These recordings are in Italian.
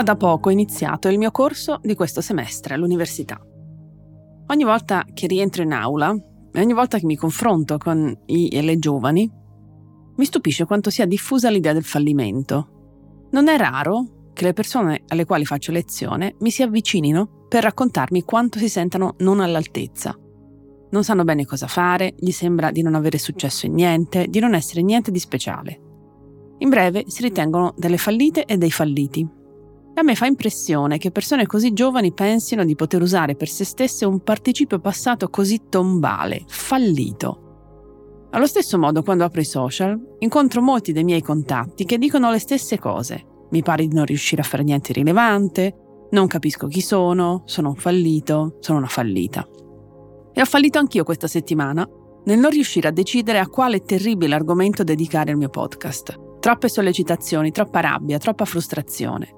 ha da poco iniziato il mio corso di questo semestre all'università. Ogni volta che rientro in aula e ogni volta che mi confronto con i e le giovani, mi stupisce quanto sia diffusa l'idea del fallimento. Non è raro che le persone alle quali faccio lezione mi si avvicinino per raccontarmi quanto si sentano non all'altezza. Non sanno bene cosa fare, gli sembra di non avere successo in niente, di non essere niente di speciale. In breve, si ritengono delle fallite e dei falliti. A me fa impressione che persone così giovani pensino di poter usare per se stesse un participio passato così tombale, fallito. Allo stesso modo, quando apro i social, incontro molti dei miei contatti che dicono le stesse cose. Mi pare di non riuscire a fare niente rilevante, non capisco chi sono, sono un fallito, sono una fallita. E ho fallito anch'io questa settimana nel non riuscire a decidere a quale terribile argomento dedicare il mio podcast. Troppe sollecitazioni, troppa rabbia, troppa frustrazione.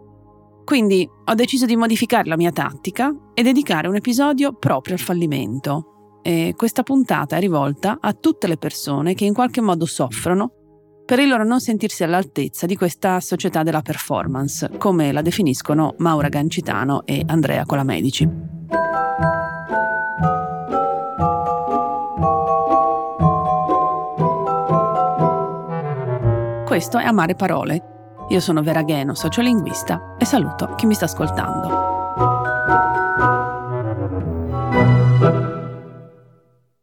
Quindi ho deciso di modificare la mia tattica e dedicare un episodio proprio al fallimento. E questa puntata è rivolta a tutte le persone che in qualche modo soffrono per il loro non sentirsi all'altezza di questa società della performance, come la definiscono Maura Gancitano e Andrea Colamedici. Questo è Amare Parole io sono Vera Gheno, sociolinguista, e saluto chi mi sta ascoltando.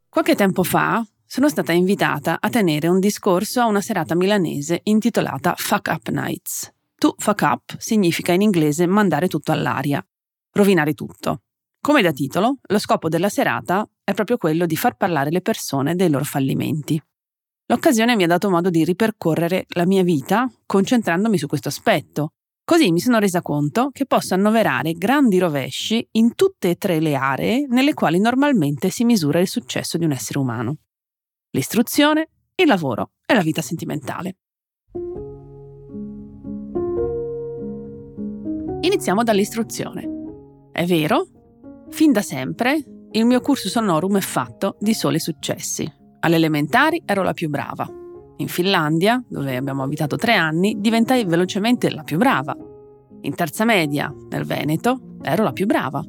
Qualche tempo fa sono stata invitata a tenere un discorso a una serata milanese intitolata Fuck Up Nights. To fuck up significa in inglese mandare tutto all'aria, rovinare tutto. Come da titolo, lo scopo della serata è proprio quello di far parlare le persone dei loro fallimenti. L'occasione mi ha dato modo di ripercorrere la mia vita concentrandomi su questo aspetto. Così mi sono resa conto che posso annoverare grandi rovesci in tutte e tre le aree nelle quali normalmente si misura il successo di un essere umano. L'istruzione, il lavoro e la vita sentimentale. Iniziamo dall'istruzione. È vero, fin da sempre il mio cursus honorum è fatto di soli successi. Alle elementari ero la più brava. In Finlandia, dove abbiamo abitato tre anni, diventai velocemente la più brava. In terza media, nel Veneto, ero la più brava.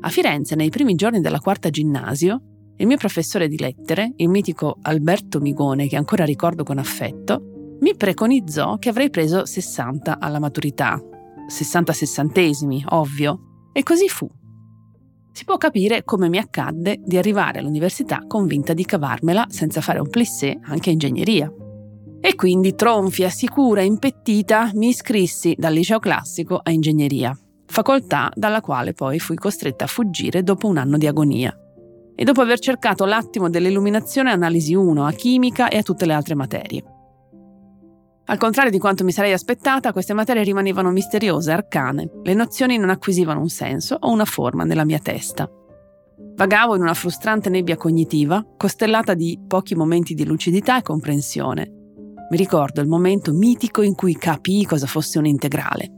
A Firenze, nei primi giorni della quarta ginnasio, il mio professore di lettere, il mitico Alberto Migone, che ancora ricordo con affetto, mi preconizzò che avrei preso 60 alla maturità. 60 sessantesimi, ovvio. E così fu si può capire come mi accadde di arrivare all'università convinta di cavarmela senza fare un plissé anche ingegneria. E quindi tronfia, sicura, impettita, mi iscrissi dal liceo classico a ingegneria, facoltà dalla quale poi fui costretta a fuggire dopo un anno di agonia. E dopo aver cercato l'attimo dell'illuminazione analisi 1 a chimica e a tutte le altre materie. Al contrario di quanto mi sarei aspettata, queste materie rimanevano misteriose, arcane. Le nozioni non acquisivano un senso o una forma nella mia testa. Vagavo in una frustrante nebbia cognitiva, costellata di pochi momenti di lucidità e comprensione. Mi ricordo il momento mitico in cui capii cosa fosse un integrale.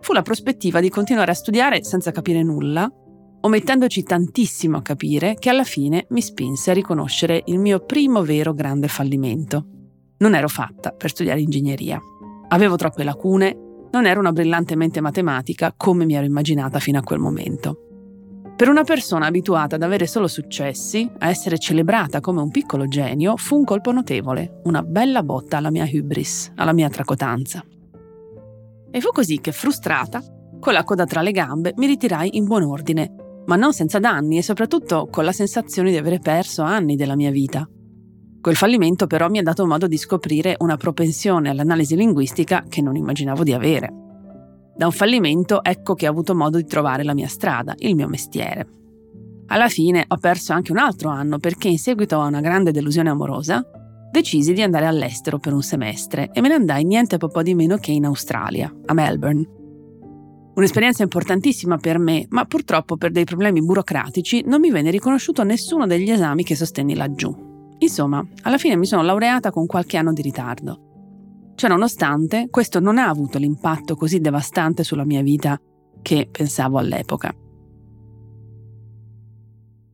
Fu la prospettiva di continuare a studiare senza capire nulla, omettendoci tantissimo a capire, che alla fine mi spinse a riconoscere il mio primo vero grande fallimento non ero fatta per studiare ingegneria. Avevo troppe lacune, non ero una brillante mente matematica come mi ero immaginata fino a quel momento. Per una persona abituata ad avere solo successi, a essere celebrata come un piccolo genio, fu un colpo notevole, una bella botta alla mia hubris, alla mia tracotanza. E fu così che, frustrata, con la coda tra le gambe, mi ritirai in buon ordine, ma non senza danni e soprattutto con la sensazione di avere perso anni della mia vita. Quel fallimento però mi ha dato modo di scoprire una propensione all'analisi linguistica che non immaginavo di avere. Da un fallimento ecco che ho avuto modo di trovare la mia strada, il mio mestiere. Alla fine ho perso anche un altro anno perché in seguito a una grande delusione amorosa decisi di andare all'estero per un semestre e me ne andai niente po' di meno che in Australia, a Melbourne. Un'esperienza importantissima per me, ma purtroppo per dei problemi burocratici non mi venne riconosciuto nessuno degli esami che sostenni laggiù. Insomma, alla fine mi sono laureata con qualche anno di ritardo. Ciononostante, questo non ha avuto l'impatto così devastante sulla mia vita che pensavo all'epoca.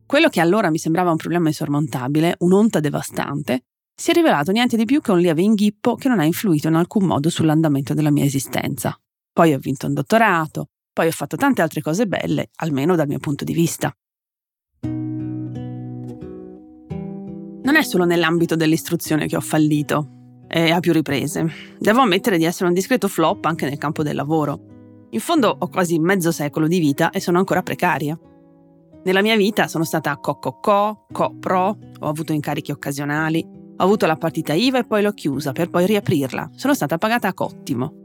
Quello che allora mi sembrava un problema insormontabile, un'onta devastante, si è rivelato niente di più che un lieve inghippo che non ha influito in alcun modo sull'andamento della mia esistenza. Poi ho vinto un dottorato, poi ho fatto tante altre cose belle, almeno dal mio punto di vista. Non è solo nell'ambito dell'istruzione che ho fallito, e a più riprese. Devo ammettere di essere un discreto flop anche nel campo del lavoro. In fondo ho quasi mezzo secolo di vita e sono ancora precaria. Nella mia vita sono stata co-co-co, co-pro, ho avuto incarichi occasionali, ho avuto la partita IVA e poi l'ho chiusa per poi riaprirla. Sono stata pagata a cottimo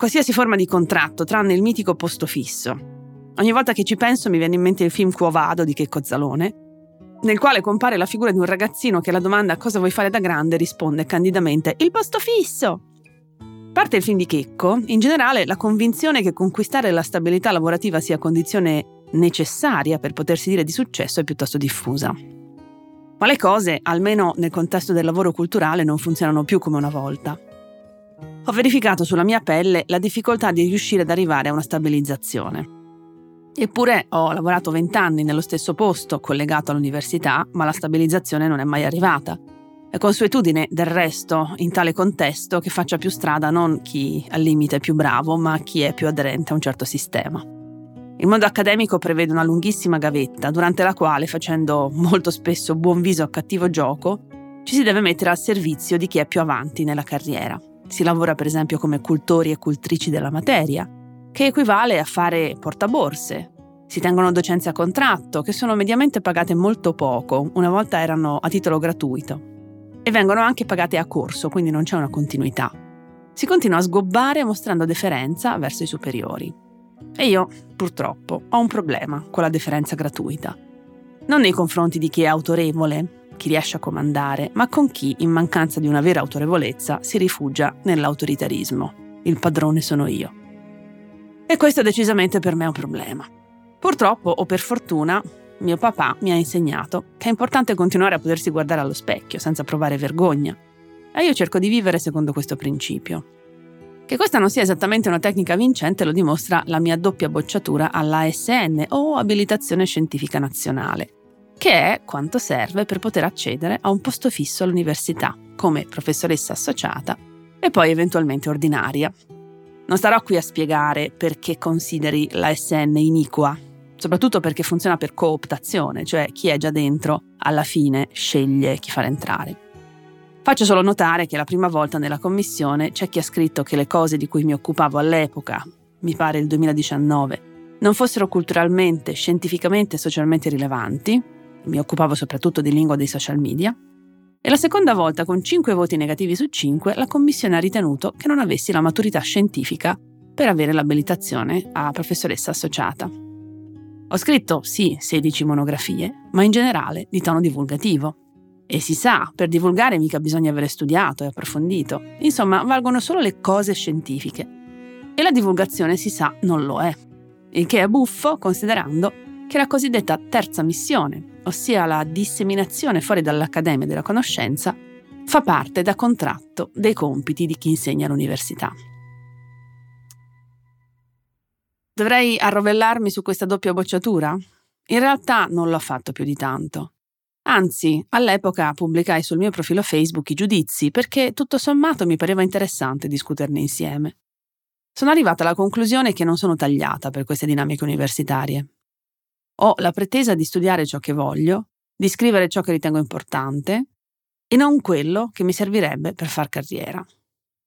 qualsiasi forma di contratto, tranne il mitico posto fisso. Ogni volta che ci penso mi viene in mente il film Quo Vado di Checco Zalone, nel quale compare la figura di un ragazzino che alla domanda cosa vuoi fare da grande risponde candidamente il posto fisso. Parte il film di Checco, in generale la convinzione che conquistare la stabilità lavorativa sia condizione necessaria per potersi dire di successo è piuttosto diffusa. Ma le cose, almeno nel contesto del lavoro culturale, non funzionano più come una volta ho verificato sulla mia pelle la difficoltà di riuscire ad arrivare a una stabilizzazione. Eppure ho lavorato vent'anni nello stesso posto, collegato all'università, ma la stabilizzazione non è mai arrivata. È consuetudine del resto, in tale contesto, che faccia più strada non chi al limite è più bravo, ma chi è più aderente a un certo sistema. Il mondo accademico prevede una lunghissima gavetta, durante la quale, facendo molto spesso buon viso a cattivo gioco, ci si deve mettere al servizio di chi è più avanti nella carriera. Si lavora per esempio come cultori e cultrici della materia, che equivale a fare portaborse. Si tengono docenze a contratto, che sono mediamente pagate molto poco, una volta erano a titolo gratuito. E vengono anche pagate a corso, quindi non c'è una continuità. Si continua a sgobbare mostrando deferenza verso i superiori. E io, purtroppo, ho un problema con la deferenza gratuita. Non nei confronti di chi è autorevole, chi riesce a comandare, ma con chi, in mancanza di una vera autorevolezza, si rifugia nell'autoritarismo. Il padrone sono io. E questo decisamente per me è un problema. Purtroppo, o per fortuna, mio papà mi ha insegnato che è importante continuare a potersi guardare allo specchio senza provare vergogna. E io cerco di vivere secondo questo principio. Che questa non sia esattamente una tecnica vincente lo dimostra la mia doppia bocciatura all'ASN o Abilitazione Scientifica Nazionale, che è quanto serve per poter accedere a un posto fisso all'università, come professoressa associata e poi eventualmente ordinaria. Non starò qui a spiegare perché consideri la SN iniqua, soprattutto perché funziona per cooptazione, cioè chi è già dentro alla fine sceglie chi far entrare. Faccio solo notare che la prima volta nella commissione c'è chi ha scritto che le cose di cui mi occupavo all'epoca, mi pare il 2019, non fossero culturalmente, scientificamente e socialmente rilevanti, mi occupavo soprattutto di lingua dei social media, e la seconda volta, con 5 voti negativi su 5, la commissione ha ritenuto che non avessi la maturità scientifica per avere l'abilitazione a professoressa associata. Ho scritto, sì, 16 monografie, ma in generale di tono divulgativo. E si sa, per divulgare mica bisogna avere studiato e approfondito. Insomma, valgono solo le cose scientifiche. E la divulgazione, si sa, non lo è. Il che è buffo considerando che la cosiddetta terza missione, ossia la disseminazione fuori dall'accademia della conoscenza, fa parte da contratto dei compiti di chi insegna all'università. Dovrei arrovellarmi su questa doppia bocciatura? In realtà non l'ho fatto più di tanto. Anzi, all'epoca pubblicai sul mio profilo Facebook i giudizi perché tutto sommato mi pareva interessante discuterne insieme. Sono arrivata alla conclusione che non sono tagliata per queste dinamiche universitarie. Ho la pretesa di studiare ciò che voglio, di scrivere ciò che ritengo importante e non quello che mi servirebbe per far carriera.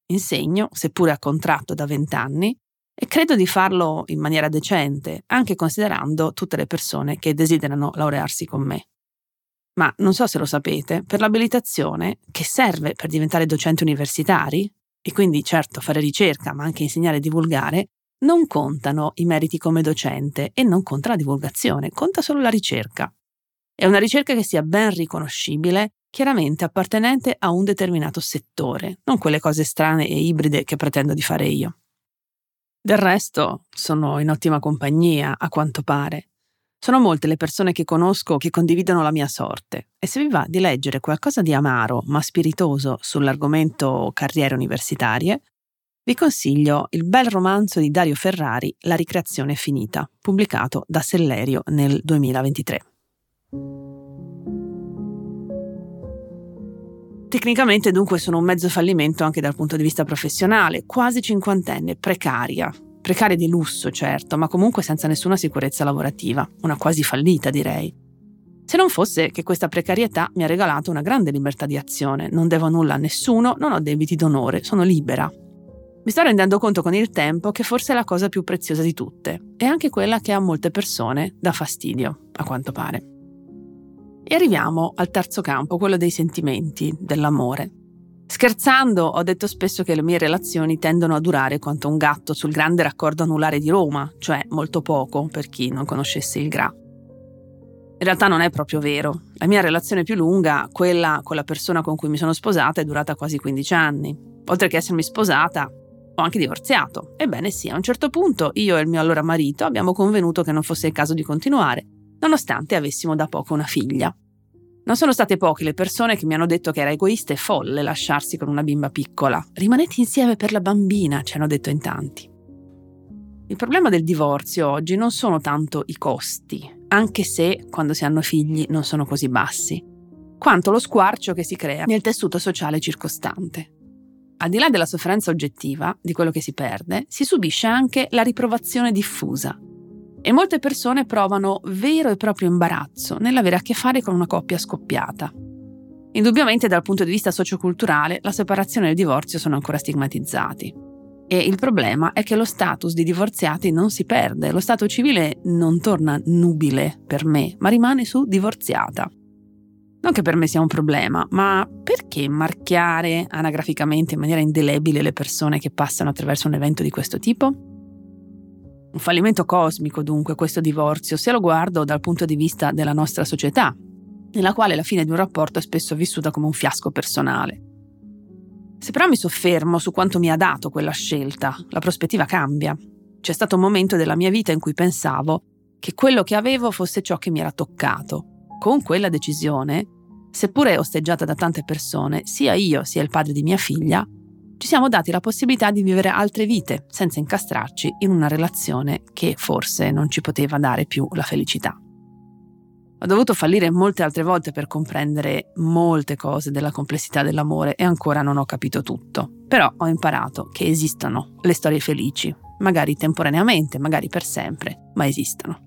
Insegno, seppure a contratto da vent'anni, e credo di farlo in maniera decente, anche considerando tutte le persone che desiderano laurearsi con me. Ma non so se lo sapete, per l'abilitazione, che serve per diventare docenti universitari, e quindi certo fare ricerca, ma anche insegnare e divulgare, non contano i meriti come docente e non conta la divulgazione, conta solo la ricerca. È una ricerca che sia ben riconoscibile, chiaramente appartenente a un determinato settore, non quelle cose strane e ibride che pretendo di fare io. Del resto, sono in ottima compagnia, a quanto pare. Sono molte le persone che conosco che condividono la mia sorte e se vi va di leggere qualcosa di amaro ma spiritoso sull'argomento carriere universitarie, vi consiglio il bel romanzo di Dario Ferrari, La ricreazione finita, pubblicato da Sellerio nel 2023. Tecnicamente dunque sono un mezzo fallimento anche dal punto di vista professionale, quasi cinquantenne, precaria. Precaria di lusso, certo, ma comunque senza nessuna sicurezza lavorativa. Una quasi fallita, direi. Se non fosse che questa precarietà mi ha regalato una grande libertà di azione. Non devo nulla a nessuno, non ho debiti d'onore, sono libera. Mi sto rendendo conto con il tempo che forse è la cosa più preziosa di tutte e anche quella che a molte persone dà fastidio, a quanto pare. E arriviamo al terzo campo, quello dei sentimenti, dell'amore. Scherzando, ho detto spesso che le mie relazioni tendono a durare quanto un gatto sul grande raccordo anulare di Roma, cioè molto poco per chi non conoscesse il GRA. In realtà non è proprio vero. La mia relazione più lunga, quella con la persona con cui mi sono sposata, è durata quasi 15 anni. Oltre che essermi sposata, ho anche divorziato. Ebbene sì, a un certo punto io e il mio allora marito abbiamo convenuto che non fosse il caso di continuare nonostante avessimo da poco una figlia. Non sono state poche le persone che mi hanno detto che era egoista e folle lasciarsi con una bimba piccola. Rimanete insieme per la bambina, ci hanno detto in tanti. Il problema del divorzio oggi non sono tanto i costi, anche se quando si hanno figli non sono così bassi, quanto lo squarcio che si crea nel tessuto sociale circostante. Al di là della sofferenza oggettiva, di quello che si perde, si subisce anche la riprovazione diffusa, e molte persone provano vero e proprio imbarazzo nell'avere a che fare con una coppia scoppiata. Indubbiamente dal punto di vista socioculturale la separazione e il divorzio sono ancora stigmatizzati. E il problema è che lo status di divorziati non si perde, lo stato civile non torna nubile per me, ma rimane su divorziata. Non che per me sia un problema, ma perché marchiare anagraficamente in maniera indelebile le persone che passano attraverso un evento di questo tipo? Un fallimento cosmico dunque questo divorzio, se lo guardo dal punto di vista della nostra società, nella quale la fine di un rapporto è spesso vissuta come un fiasco personale. Se però mi soffermo su quanto mi ha dato quella scelta, la prospettiva cambia. C'è stato un momento della mia vita in cui pensavo che quello che avevo fosse ciò che mi era toccato. Con quella decisione, seppure osteggiata da tante persone, sia io sia il padre di mia figlia ci siamo dati la possibilità di vivere altre vite senza incastrarci in una relazione che forse non ci poteva dare più la felicità. Ho dovuto fallire molte altre volte per comprendere molte cose della complessità dell'amore e ancora non ho capito tutto. Però ho imparato che esistono le storie felici, magari temporaneamente, magari per sempre, ma esistono.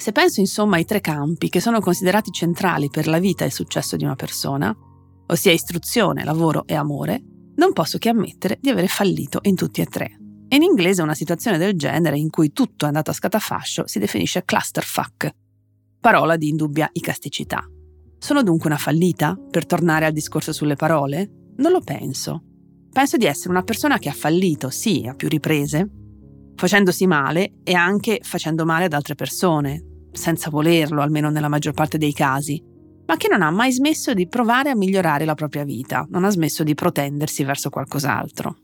Se penso insomma ai tre campi che sono considerati centrali per la vita e il successo di una persona, ossia istruzione, lavoro e amore, non posso che ammettere di avere fallito in tutti e tre. E in inglese una situazione del genere in cui tutto è andato a scatafascio si definisce clusterfuck, parola di indubbia icasticità. Sono dunque una fallita, per tornare al discorso sulle parole? Non lo penso. Penso di essere una persona che ha fallito, sì, a più riprese, facendosi male e anche facendo male ad altre persone, senza volerlo, almeno nella maggior parte dei casi, ma che non ha mai smesso di provare a migliorare la propria vita, non ha smesso di protendersi verso qualcos'altro.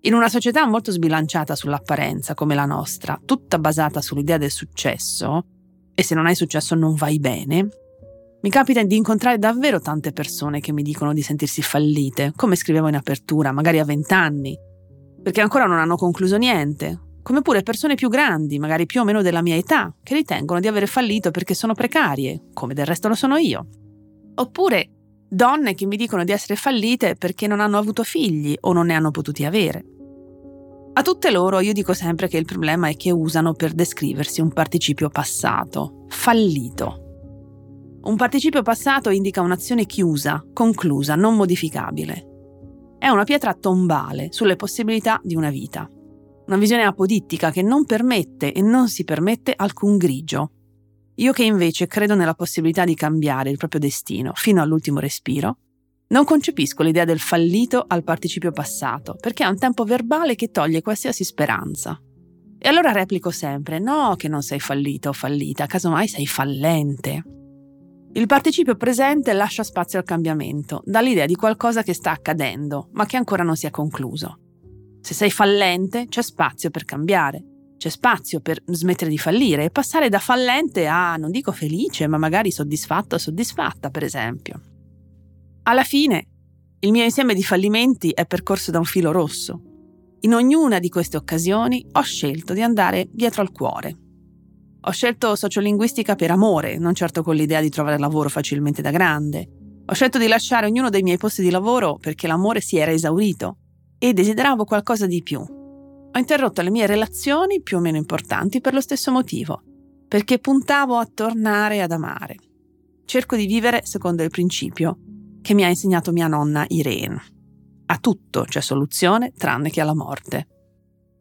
In una società molto sbilanciata sull'apparenza come la nostra, tutta basata sull'idea del successo, e se non hai successo non vai bene, mi capita di incontrare davvero tante persone che mi dicono di sentirsi fallite, come scrivevo in apertura, magari a vent'anni, perché ancora non hanno concluso niente, come pure persone più grandi, magari più o meno della mia età, che ritengono di avere fallito perché sono precarie, come del resto lo sono io. Oppure donne che mi dicono di essere fallite perché non hanno avuto figli o non ne hanno potuti avere. A tutte loro io dico sempre che il problema è che usano per descriversi un participio passato, fallito. Un participio passato indica un'azione chiusa, conclusa, non modificabile. È una pietra tombale sulle possibilità di una vita. Una visione apodittica che non permette e non si permette alcun grigio. Io che invece credo nella possibilità di cambiare il proprio destino fino all'ultimo respiro, non concepisco l'idea del fallito al participio passato, perché è un tempo verbale che toglie qualsiasi speranza. E allora replico sempre: no, che non sei fallito o fallita, casomai sei fallente. Il participio presente lascia spazio al cambiamento, dall'idea di qualcosa che sta accadendo, ma che ancora non si è concluso. Se sei fallente, c'è spazio per cambiare, c'è spazio per smettere di fallire e passare da fallente a, non dico felice, ma magari soddisfatto o soddisfatta, per esempio. Alla fine, il mio insieme di fallimenti è percorso da un filo rosso. In ognuna di queste occasioni ho scelto di andare dietro al cuore. Ho scelto sociolinguistica per amore, non certo con l'idea di trovare lavoro facilmente da grande. Ho scelto di lasciare ognuno dei miei posti di lavoro perché l'amore si era esaurito e desideravo qualcosa di più. Ho interrotto le mie relazioni più o meno importanti per lo stesso motivo, perché puntavo a tornare ad amare. Cerco di vivere secondo il principio che mi ha insegnato mia nonna Irene. A tutto c'è soluzione tranne che alla morte.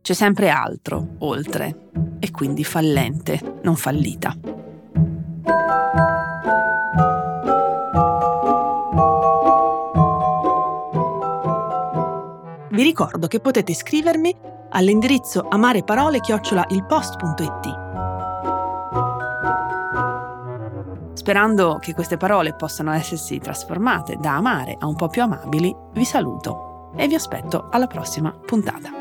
C'è sempre altro, oltre, e quindi fallente, non fallita. Vi ricordo che potete iscrivermi all'indirizzo amareparole-ilpost.it. Sperando che queste parole possano essersi trasformate da amare a un po' più amabili, vi saluto e vi aspetto alla prossima puntata.